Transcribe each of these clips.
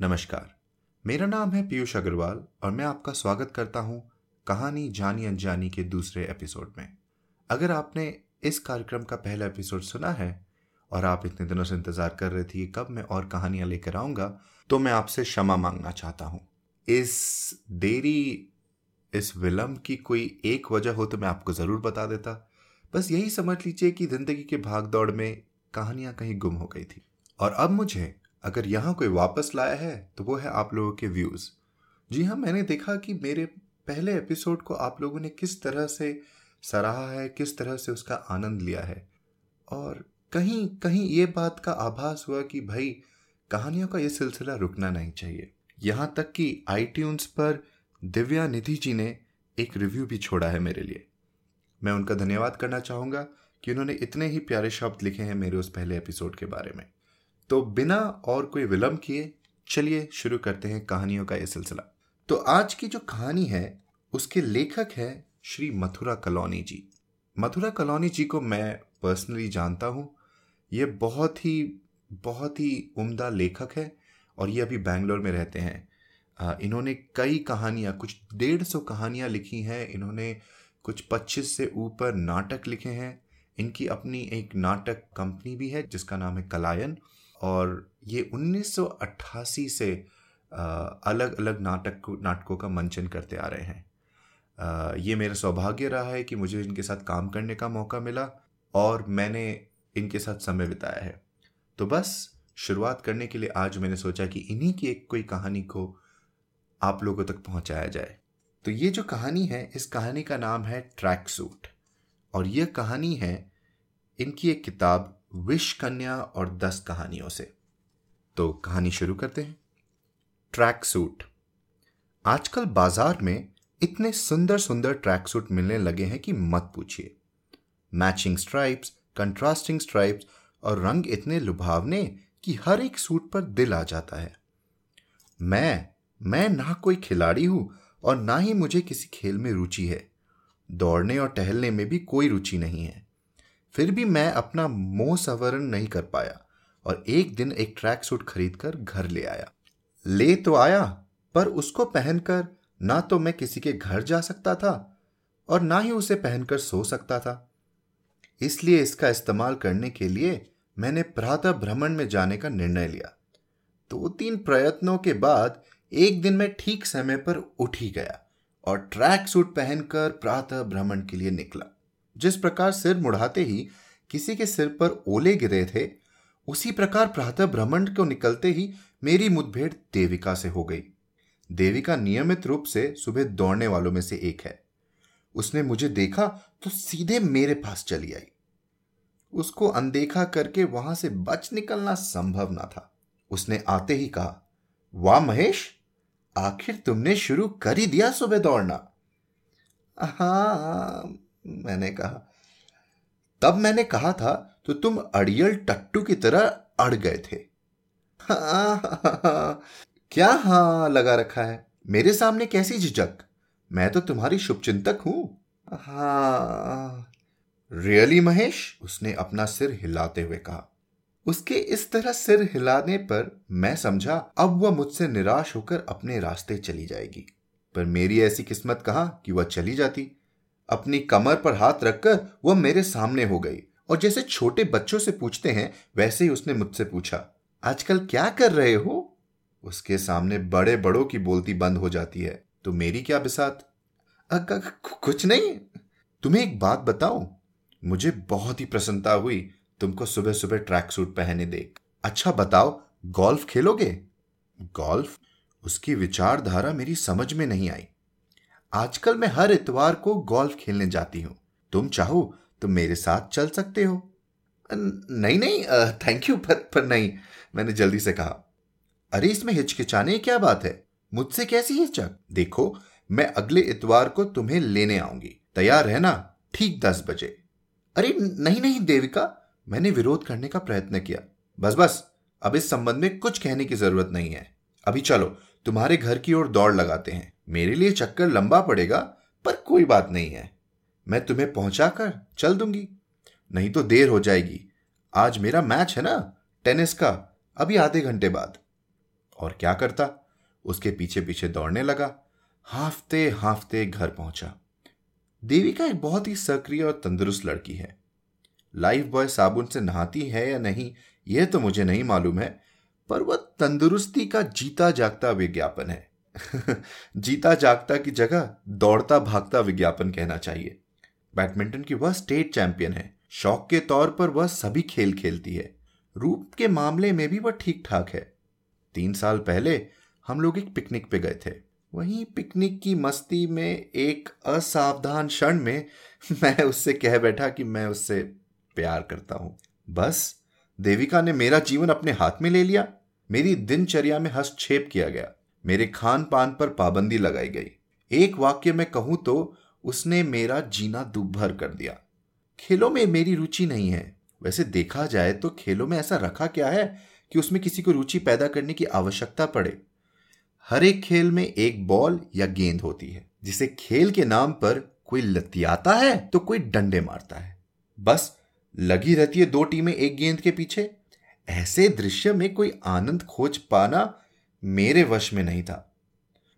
नमस्कार। मेरा नाम है पीयूष अग्रवाल और मैं आपका स्वागत करता हूँ कहानी जानी अनजानी के दूसरे एपिसोड में। अगर आपने इस कार्यक्रम का पहला एपिसोड सुना है और आप इतने दिनों से इंतज़ार कर रहे थे कब मैं और कहानियाँ लेकर आऊँगा तो मैं आपसे क्षमा मांगना चाहता हूँ। इस देरी, इस विलंब की कोई एक वजह हो तो मैं आपको ज़रूर बता देता। बस यही समझ लीजिए कि ज़िंदगी के भाग दौड़ में कहानियाँ कहीं गुम हो गई थी। और अब मुझे अगर यहाँ कोई वापस लाया है तो वो है आप लोगों के व्यूज़। जी हाँ मैंने देखा कि मेरे पहले एपिसोड को आप लोगों ने किस तरह से सराहा है, किस तरह से उसका आनंद लिया है। और कहीं कहीं ये बात का आभास हुआ कि भाई, कहानियों का ये सिलसिला रुकना नहीं चाहिए। यहाँ तक कि आई पर दिव्या निधि जी ने एक रिव्यू भी छोड़ा है मेरे लिए। मैं उनका धन्यवाद करना चाहूँगा कि उन्होंने इतने ही प्यारे शब्द लिखे हैं मेरे उस पहले एपिसोड के बारे में। तो बिना और कोई विलंब किए चलिए शुरू करते हैं कहानियों का यह सिलसिला। तो आज की जो कहानी है, उसके लेखक है श्री मथुरा कलौनी जी। मथुरा कलौनी जी को मैं पर्सनली जानता हूँ। ये बहुत ही बहुत ही उम्दा लेखक है और ये अभी बैंगलोर में रहते हैं। इन्होंने कई कहानियाँ, कुछ डेढ़ सौ कहानियाँ लिखी हैं। इन्होंने कुछ पच्चीस से ऊपर नाटक लिखे हैं। इनकी अपनी एक नाटक कंपनी भी है, जिसका नाम है कलायन। और ये 1988 से अलग अलग नाटक नाटकों का मंचन करते आ रहे हैं। ये मेरा सौभाग्य रहा है कि मुझे इनके साथ काम करने का मौका मिला और मैंने इनके साथ समय बिताया है। तो बस, शुरुआत करने के लिए आज मैंने सोचा कि इन्हीं की एक कोई कहानी को आप लोगों तक पहुँचाया जाए। तो ये जो कहानी है, इस कहानी का नाम है ट्रैक सूट और यह कहानी है इनकी एक किताब विश कन्या और दस कहानियों से। तो कहानी शुरू करते हैं। Track suit. आजकल बाज़ार में इतने सुंदर सुंदर ट्रैक सूट मिलने लगे हैं कि मत पूछिए। मैचिंग स्ट्राइप्स, कंट्रास्टिंग स्ट्राइप्स और रंग इतने लुभावने कि हर एक सूट पर दिल आ जाता है। मैं मैं ना कोई खिलाड़ी हूँ और ना ही मुझे किसी खेल में रुचि है। दौड़ने और टहलने में भी कोई रुचि नहीं है। फिर भी मैं अपना मोह सवरण नहीं कर पाया और एक दिन एक ट्रैक सूट खरीद कर घर ले आया। ले तो आया, पर उसको पहनकर ना तो मैं किसी के घर जा सकता था और ना ही उसे पहनकर सो सकता था। इसलिए इसका इस्तेमाल करने के लिए मैंने प्रातः भ्रमण में जाने का निर्णय लिया। दो तीन प्रयत्नों के बाद एक दिन मैं ठीक समय पर उठ ही गया और ट्रैक सूट पहनकर प्रातः भ्रमण के लिए निकला। जिस प्रकार सिर मुड़ाते ही किसी के सिर पर ओले गिरे थे, उसी प्रकार प्रातः भ्रमण को निकलते ही मेरी मुठभेड़ देविका से हो गई। देविका नियमित रूप से सुबह दौड़ने वालों में से एक है। उसने मुझे देखा तो सीधे मेरे पास चली आई। उसको अनदेखा करके वहाँ से बच निकलना संभव ना था। उसने आते ही कहा, वाह महेश, आखिर तुमने शुरू कर ही दिया सुबह दौड़ना? हाँ मैंने कहा। तब मैंने कहा था तो तुम अड़ियल टट्टू की तरह अड़ गए थे। हाँ, हाँ, हाँ, क्या हाँ लगा रखा है? मेरे सामने कैसी झिझक? मैं तो तुम्हारी शुभचिंतक हूँ। हाँ। रियली महेश? उसने अपना सिर हिलाते हुए कहा। उसके इस तरह सिर हिलाने पर मैं समझा अब वह मुझसे निराश होकर अपने रास्ते चली जाएगी। पर मेरी ऐसी किस्मत कहा कि वह चली जाती? अपनी कमर पर हाथ रखकर वह मेरे सामने हो गई और जैसे छोटे बच्चों से पूछते हैं, वैसे ही उसने मुझसे पूछा, आजकल क्या कर रहे हो? उसके सामने बड़े बड़ों की बोलती बंद हो जाती है तो मेरी क्या बिसात? कुछ नहीं। तुम्हें एक बात बताऊँ? मुझे बहुत ही प्रसन्नता हुई तुमको सुबह सुबह ट्रैक सूट पहने देख। अच्छा बताओ गोल्फ खेलोगे? गोल्फ उसकी विचारधारा मेरी समझ में नहीं आई। आजकल मैं हर इतवार को गोल्फ खेलने जाती हूँ। तुम चाहो तो मेरे साथ चल सकते हो। नहीं नहीं थैंक यू पर पर नहीं, मैंने जल्दी से कहा। अरे, इसमें हिचकिचाने क्या बात है? मुझसे कैसी हिचक? देखो, मैं अगले इतवार को तुम्हें लेने आऊँगी। तैयार रहना ठीक दस बजे। अरे, नहीं नहीं, देविका, मैंने विरोध करने का प्रयत्न किया। बस बस, अब इस संबंध में कुछ कहने की ज़रूरत नहीं है। अभी चलो तुम्हारे घर की ओर दौड़ लगाते हैं। मेरे लिए चक्कर लंबा पड़ेगा, पर कोई बात नहीं है। मैं तुम्हें पहुंचाकर चल दूँगी। नहीं तो देर हो जाएगी। आज मेरा मैच है ना, टेनिस का। अभी आधे घंटे बाद। और क्या करता? उसके पीछे पीछे दौड़ने लगा। हाफते हाफते घर पहुँचा। देविका एक बहुत ही सक्रिय और तंदुरुस्त लड़की है। लाइफ बॉय साबुन से नहाती है या नहीं, यह तो मुझे नहीं मालूम है पर वह तंदुरुस्ती का जीता जागता विज्ञापन है। जीता जागता की जगह दौड़ता भागता विज्ञापन कहना चाहिए। बैडमिंटन की वह स्टेट चैंपियन है। शौक के तौर पर वह सभी खेल खेलती है। रूप के मामले में भी वह ठीक ठाक है। तीन साल पहले हम लोग एक पिकनिक पे गए थे। वहीं पिकनिक की मस्ती में एक असावधान क्षण में मैं उससे कह बैठा कि मैं उससे प्यार करता हूँ। बस देविका ने मेरा जीवन अपने हाथ में ले लिया। मेरी दिनचर्या में हस्तक्षेप किया गया। मेरे खान पान पर पाबंदी लगाई गई। एक वाक्य में कहूँ तो उसने मेरा जीना दुभर कर दिया। खेलों में मेरी रुचि नहीं है। वैसे देखा जाए तो खेलों में ऐसा रखा क्या है कि उसमें किसी को रुचि पैदा करने की आवश्यकता पड़े। हर एक खेल में एक बॉल या गेंद होती है, जिसे खेल के नाम पर कोई लतियाता है तो कोई डंडे मारता है। बस लगी रहती है दो टीमें एक गेंद के पीछे। ऐसे दृश्य में कोई आनंद खोज पाना मेरे वश में नहीं था।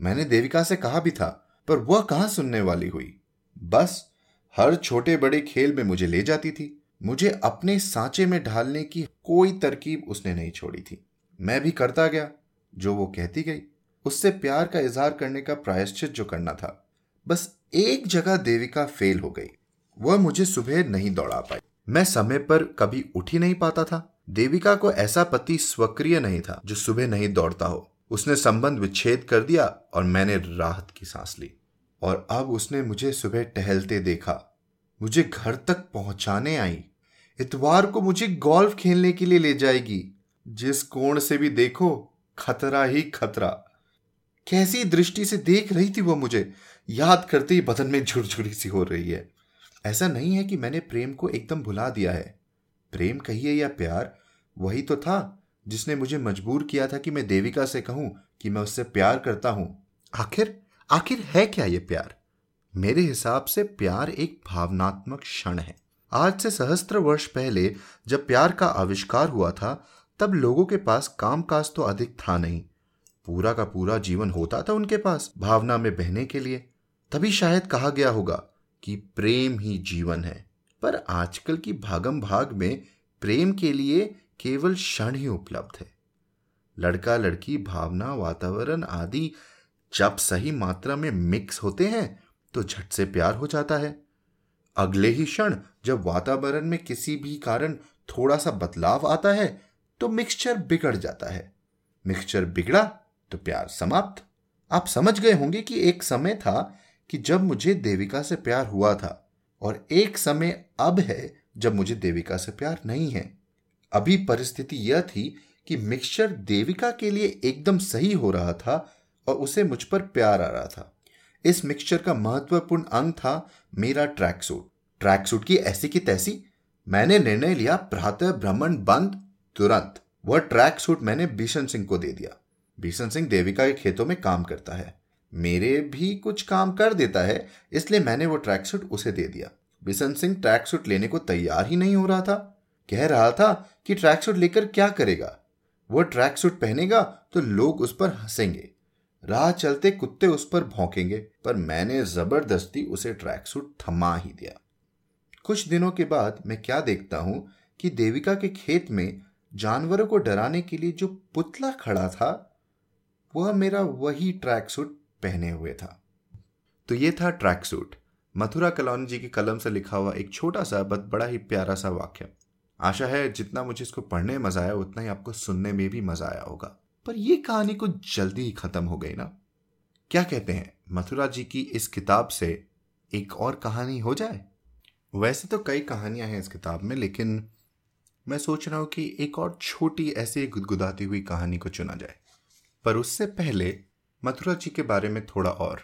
मैंने देविका से कहा भी था, पर वह कहाँ सुनने वाली हुई? बस हर छोटे बड़े खेल में मुझे ले जाती थी। मुझे अपने सांचे में ढालने की कोई तरकीब उसने नहीं छोड़ी थी। मैं भी करता गया, जो वो कहती गई। उससे प्यार का इजहार करने का प्रायश्चित जो करना था। बस एक जगह देविका फेल हो गई। वह मुझे सुबह नहीं दौड़ा पाई। मैं समय पर कभी उठ ही नहीं पाता था। देविका को ऐसा पति स्वक्रिय नहीं था जो सुबह नहीं दौड़ता हो। उसने संबंध विच्छेद कर दिया और मैंने राहत की सांस ली। और अब उसने मुझे सुबह टहलते देखा। मुझे घर तक पहुँचाने आई। इतवार को मुझे गोल्फ खेलने के लिए ले जाएगी। जिस कोण से भी देखो, खतरा ही खतरा। कैसी दृष्टि से देख रही थी वो मुझे? याद करते ही बदन में झुरझुरी सी हो रही है। ऐसा नहीं है कि मैंने प्रेम को एकदम भुला दिया है। प्रेम कहिए या प्यार, वही तो था जिसने मुझे मजबूर किया था कि मैं देविका से कहूँ कि मैं उससे प्यार करता हूँ। आखिर आखिर है क्या ये प्यार? मेरे हिसाब से प्यार एक भावनात्मक क्षण है। आज से सहस्त्र वर्ष पहले जब प्यार का आविष्कार हुआ था, तब लोगों के पास कामकाज तो अधिक था नहीं। पूरा का पूरा जीवन होता था उनके पास भावना में बहने के लिए। तभी शायद कहा गया होगा कि प्रेम ही जीवन है। पर आजकल की भागम भाग में प्रेम के लिए केवल क्षण ही उपलब्ध है। लड़का लड़की, भावना, वातावरण आदि जब सही मात्रा में मिक्स होते हैं तो झट से प्यार हो जाता है। अगले ही क्षण जब वातावरण में किसी भी कारण थोड़ा सा बदलाव आता है तो मिक्सचर बिगड़ जाता है। मिक्सचर बिगड़ा तो प्यार समाप्त। आप समझ गए होंगे कि एक समय था कि जब मुझे देविका से प्यार हुआ था, और एक समय अब है जब मुझे देविका से प्यार नहीं है। अभी परिस्थिति यह थी कि मिक्सचर देविका के लिए एकदम सही हो रहा था और उसे मुझ पर प्यार आ रहा था। इस मिक्सचर का महत्वपूर्ण अंग था मेरा ट्रैक सूट ट्रैक सूट की ऐसी की तैसी, मैंने निर्णय लिया प्रातः भ्रमण बंद, तुरंत। वह ट्रैक सूट मैंने भीषण सिंह को दे दिया। भीषण सिंह देविका के खेतों में काम करता है। मेरे भी कुछ काम कर देता है, इसलिए मैंने वो ट्रैक सूट उसे दे दिया। बिशन सिंह ट्रैक सूट लेने को तैयार ही नहीं हो रहा था। कह रहा था कि ट्रैक सूट लेकर क्या करेगा? वो ट्रैक सूट पहनेगा तो लोग उस पर हंसेंगे। राह चलते कुत्ते उस पर भौंकेंगे, पर मैंने ज़बरदस्ती उसे ट्रैक सूट थमा ही दिया। कुछ दिनों के बाद मैं क्या देखता हूँ कि देविका के खेत में जानवरों को डराने के लिए जो पुतला खड़ा था, वह मेरा वही ट्रैक सूट पहने हुए था। तो ये था ट्रैक सूट मथुरा कलौनी जी की कलम से लिखा हुआ एक छोटा सा बट बड़ा ही प्यारा सा वाक्य। आशा है जितना मुझे इसको पढ़ने में मज़ा आया, उतना ही आपको सुनने में भी मज़ा आया होगा। पर यह कहानी कुछ जल्दी ही खत्म हो गई ना? क्या कहते हैं, मथुरा जी की इस किताब से एक और कहानी हो जाए? वैसे तो कई कहानियाँ हैं इस किताब में, लेकिन मैं सोच रहा हूँ कि एक और छोटी ऐसी गुदगुदाती हुई कहानी को चुना जाए। पर उससे पहले मथुरा जी के बारे में थोड़ा और।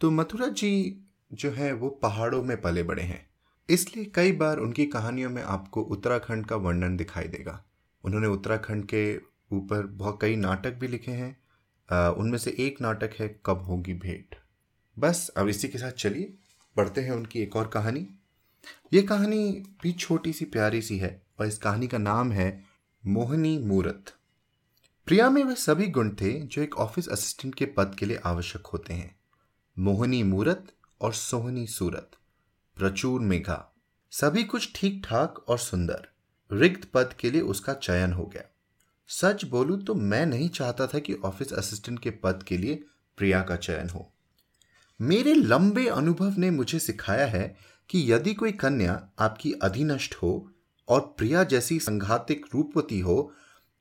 तो मथुरा जी जो है, वो पहाड़ों में पले बड़े हैं। इसलिए कई बार उनकी कहानियों में आपको उत्तराखंड का वर्णन दिखाई देगा। उन्होंने उत्तराखंड के ऊपर बहुत कई नाटक भी लिखे हैं। उनमें से एक नाटक है, कब होगी भेंट। बस, अब इसी के साथ चलिए पढ़ते हैं उनकी एक और कहानी। ये कहानी भी छोटी सी, प्यारी सी है, और इस कहानी का नाम है मोहनी मूरत। प्रिया में वे सभी गुण थे जो एक ऑफ़िस असिस्टेंट के पद के लिए आवश्यक होते हैं। मोहनी मूरत और सोहनी सूरत, प्रचुर मेघा, सभी कुछ ठीक ठाक और सुंदर। रिक्त पद के लिए उसका चयन हो गया। सच बोलूँ तो मैं नहीं चाहता था कि ऑफ़िस असिस्टेंट के पद के लिए प्रिया का चयन हो। मेरे लंबे अनुभव ने मुझे सिखाया है कि यदि कोई कन्या आपकी अधिनष्ट हो और प्रिया जैसी संघातिक रूपवती हो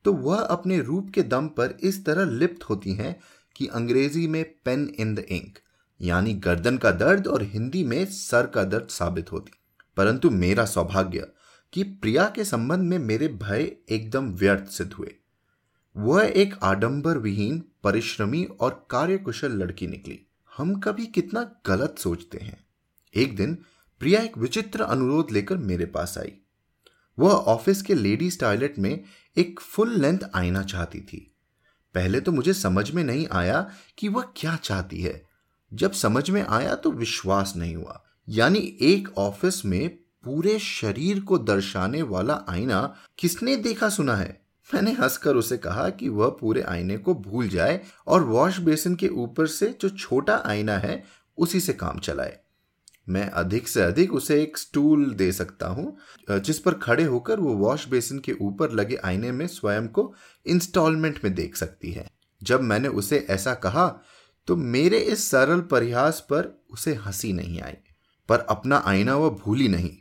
तो वह अपने रूप के दम पर इस तरह लिप्त होती हैं कि अंग्रेज़ी में पेन इन द इंक यानी गर्दन का दर्द और हिंदी में सर का दर्द साबित होती। परंतु मेरा सौभाग्य कि प्रिया के संबंध में मेरे भय एकदम व्यर्थ सिद्ध हुए। वह एक आडंबर विहीन परिश्रमी और कार्यकुशल लड़की निकली। हम कभी कितना गलत सोचते हैं। एक दिन प्रिया एक विचित्र अनुरोध लेकर मेरे पास आई। वह ऑफ़िस के लेडीज़ टॉयलेट में एक फुल लेंथ आईना चाहती थी। पहले तो मुझे समझ में नहीं आया कि वह क्या चाहती है। जब समझ में आया तो विश्वास नहीं हुआ। यानी एक ऑफ़िस में पूरे शरीर को दर्शाने वाला आईना किसने देखा सुना है? मैंने हंसकर उसे कहा कि वह पूरे आईने को भूल जाए और वॉश बेसिन के ऊपर से जो छोटा आईना है, उसी से काम चलाए। मैं अधिक से अधिक उसे एक स्टूल दे सकता हूँ जिस पर खड़े होकर वो वॉश बेसिन के ऊपर लगे आईने में स्वयं को इंस्टॉलमेंट में देख सकती है। जब मैंने उसे ऐसा कहा तो मेरे इस सरल परिहास पर उसे हँसी नहीं आई। पर अपना आईना वह भूली नहीं।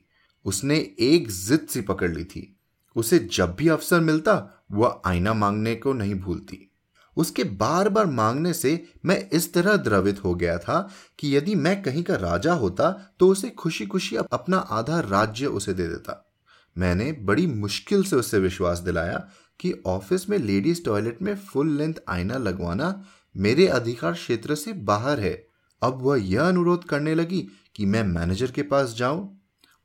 उसने एक जिद सी पकड़ ली थी। उसे जब भी अवसर मिलता, वह आईना मांगने को नहीं भूलती। उसके बार बार मांगने से मैं इस तरह द्रवित हो गया था कि यदि मैं कहीं का राजा होता तो उसे खुशी खुशी अपना आधा राज्य उसे दे देता। मैंने बड़ी मुश्किल से उससे विश्वास दिलाया कि ऑफ़िस में लेडीज़ टॉयलेट में फुल लेंथ आईना लगवाना मेरे अधिकार क्षेत्र से बाहर है। अब वह यह अनुरोध करने लगी कि मैं मैनेजर के पास जाऊँ।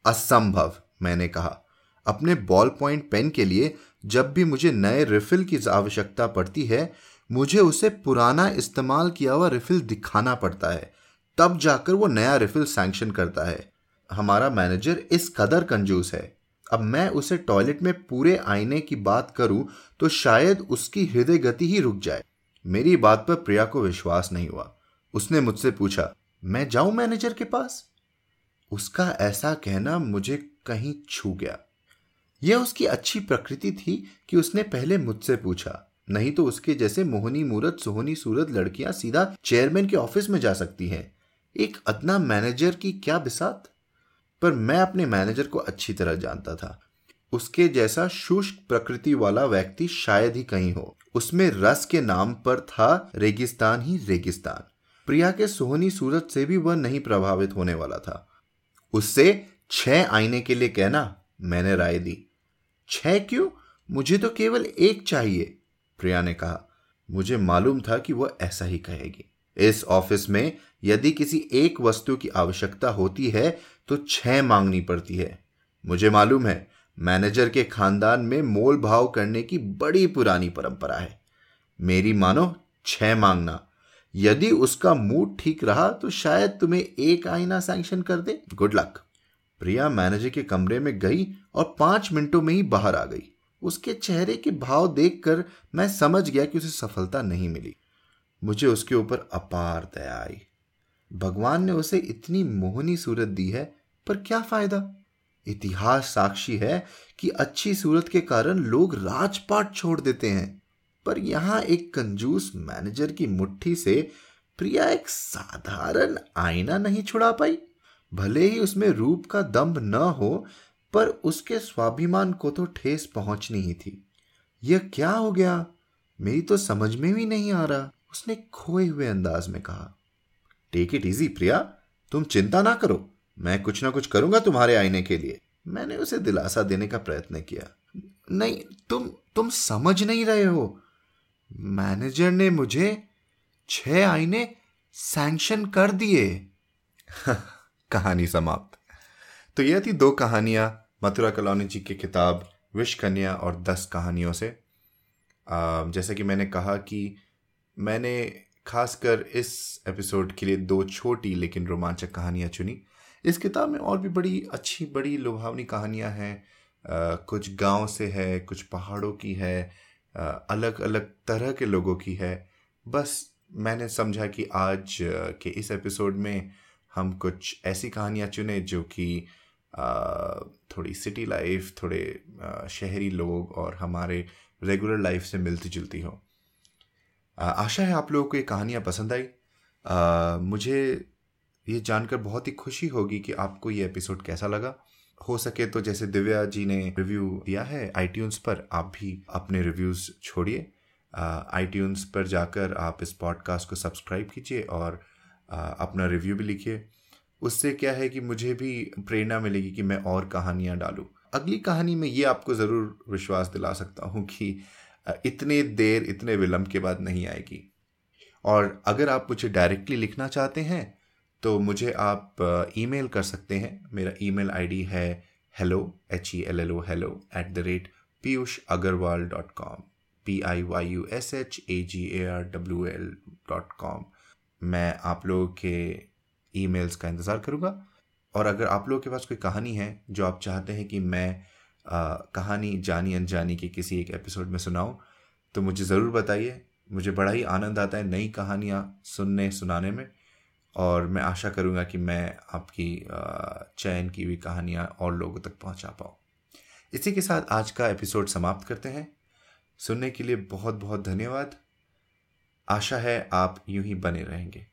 असंभव, मैंने कहा। अपने बॉल पॉइंट पेन के लिए जब भी मुझे नए रिफिल की आवश्यकता पड़ती है मुझे उसे पुराना इस्तेमाल किया हुआ रिफिल दिखाना पड़ता है। तब जाकर वो नया रिफिल सैंक्शन करता है। हमारा मैनेजर इस कदर कंजूस है। अब मैं उसे टॉयलेट में पूरे आईने की बात करूँ तो शायद उसकी हृदय गति ही रुक जाए। मेरी बात पर प्रिया को विश्वास नहीं हुआ। उसने मुझसे पूछा, मैं जाऊँ मैनेजर के पास? उसका ऐसा कहना मुझे कहीं छू गया। यह उसकी अच्छी प्रकृति थी कि उसने पहले मुझसे पूछा नहीं तो उसके जैसे मोहनी मूरत, सोहनी सूरत लड़कियाँ सीधा चेयरमैन के ऑफ़िस में जा सकती हैं। एक अदना मैनेजर की क्या बिसात? पर मैं अपने मैनेजर को अच्छी तरह जानता था। उसके जैसा शुष्क प्रकृति वाला व्यक्ति शायद ही कहीं हो। उसमें रस के नाम पर था रेगिस्तान ही रेगिस्तान। प्रिया के सोहनी सूरत से भी वह नहीं प्रभावित होने वाला था। उससे छह आईने के लिए कहना मैंने राय दी। छह क्यों? मुझे तो केवल एक चाहिए। प्रिया ने कहा, मुझे मालूम था कि वह ऐसा ही कहेगी। इस ऑफ़िस में यदि किसी एक वस्तु की आवश्यकता होती है तो छह मांगनी पड़ती है। मुझे मालूम है, मैनेजर के खानदान में मोल भाव करने की बड़ी पुरानी परंपरा है। मेरी मानो, छह मांगना। यदि उसका मूड ठीक रहा तो शायद तुम्हें एक आईना सैंक्शन कर दे। गुड लक प्रिया मैनेजर के कमरे में गई और पाँच मिनटों में ही बाहर आ गई। उसके चेहरे के भाव देखकर मैं समझ गया कि उसे सफलता नहीं मिली। मुझे उसके ऊपर अपार दया आई। भगवान ने उसे इतनी मोहनी सूरत दी है, पर क्या फ़ायदा? इतिहास साक्षी है कि अच्छी सूरत के कारण लोग राजपाट छोड़ देते हैं। पर यहाँ एक कंजूस मैनेजर की मुट्ठी से प्रिया एक साधारण आईना नहीं छुड़ा पाई। भले ही उसमें रूप का दम्भ न हो पर उसके स्वाभिमान को तो ठेस पहुंचनी ही थी। यह क्या हो गया? मेरी तो समझ में भी नहीं आ रहा। उसने खोए हुए अंदाज में कहा टेक इट इजी प्रिया। तुम चिंता ना करो। मैं कुछ ना कुछ करूँगा तुम्हारे आईने के लिए। मैंने उसे दिलासा देने का प्रयत्न किया, नहीं, तुम तुम समझ नहीं रहे हो। मैनेजर ने मुझे छह आईने सैंक्शन कर दिए। कहानी समाप्त। तो यह थी दो कहानियाँ। मथुरा कलौनी जी की किताब विश कन्या और दस कहानियों से। जैसा कि मैंने कहा कि मैंने खासकर इस एपिसोड के लिए दो छोटी लेकिन रोमांचक कहानियाँ चुनी। इस किताब में और भी बड़ी अच्छी, बड़ी लुभावनी कहानियाँ हैं। कुछ गाँव से है, कुछ पहाड़ों की है अलग अलग तरह के लोगों की है। बस मैंने समझा कि आज के इस एपिसोड में हम कुछ ऐसी कहानियाँ चुने जो कि थोड़ी सिटी लाइफ थोड़े शहरी लोग और हमारे रेगुलर लाइफ से मिलती जुलती हो। आशा है आप लोगों को ये कहानियाँ पसंद आई। मुझे ये जानकर बहुत ही खुशी होगी कि आपको ये एपिसोड कैसा लगा। हो सके तो जैसे दिव्या जी ने रिव्यू दिया है आई पर आप भी अपने रिव्यूज़ छोड़िए। आई पर जाकर आप इस पॉडकास्ट को सब्सक्राइब कीजिए और आ, अपना रिव्यू भी लिखिए। उससे क्या है कि मुझे भी प्रेरणा मिलेगी कि मैं और कहानियाँ डालूँ। अगली कहानी में ये आपको ज़रूर विश्वास दिला सकता हूँ कि इतने देर, इतने विलम्ब के बाद नहीं आएगी। और अगर आप मुझे डायरेक्टली लिखना चाहते हैं तो मुझे आप ईमेल कर सकते हैं। मेरा ईमेल आईडी है hello H E L L O hello at the rate Piyush Agrawal dot com P I Y U S H A G A R W L dot com मैं आप लोगों के emails का इंतज़ार करूँगा। और अगर आप लोगों के पास कोई कहानी है जो आप चाहते हैं कि मैं आ, कहानी जानी अनजानी के किसी एक एपिसोड में सुनाऊँ तो मुझे ज़रूर बताइए। मुझे बड़ा ही आनंद आता है नई कहानियाँ सुनने सुनाने में। और मैं आशा करूँगा कि मैं आपकी चयन की हुई कहानियाँ और लोगों तक पहुँचा पाऊँ। इसी के साथ आज का एपिसोड समाप्त करते हैं। सुनने के लिए बहुत बहुत धन्यवाद। आशा है आप यूँ ही बने रहेंगे।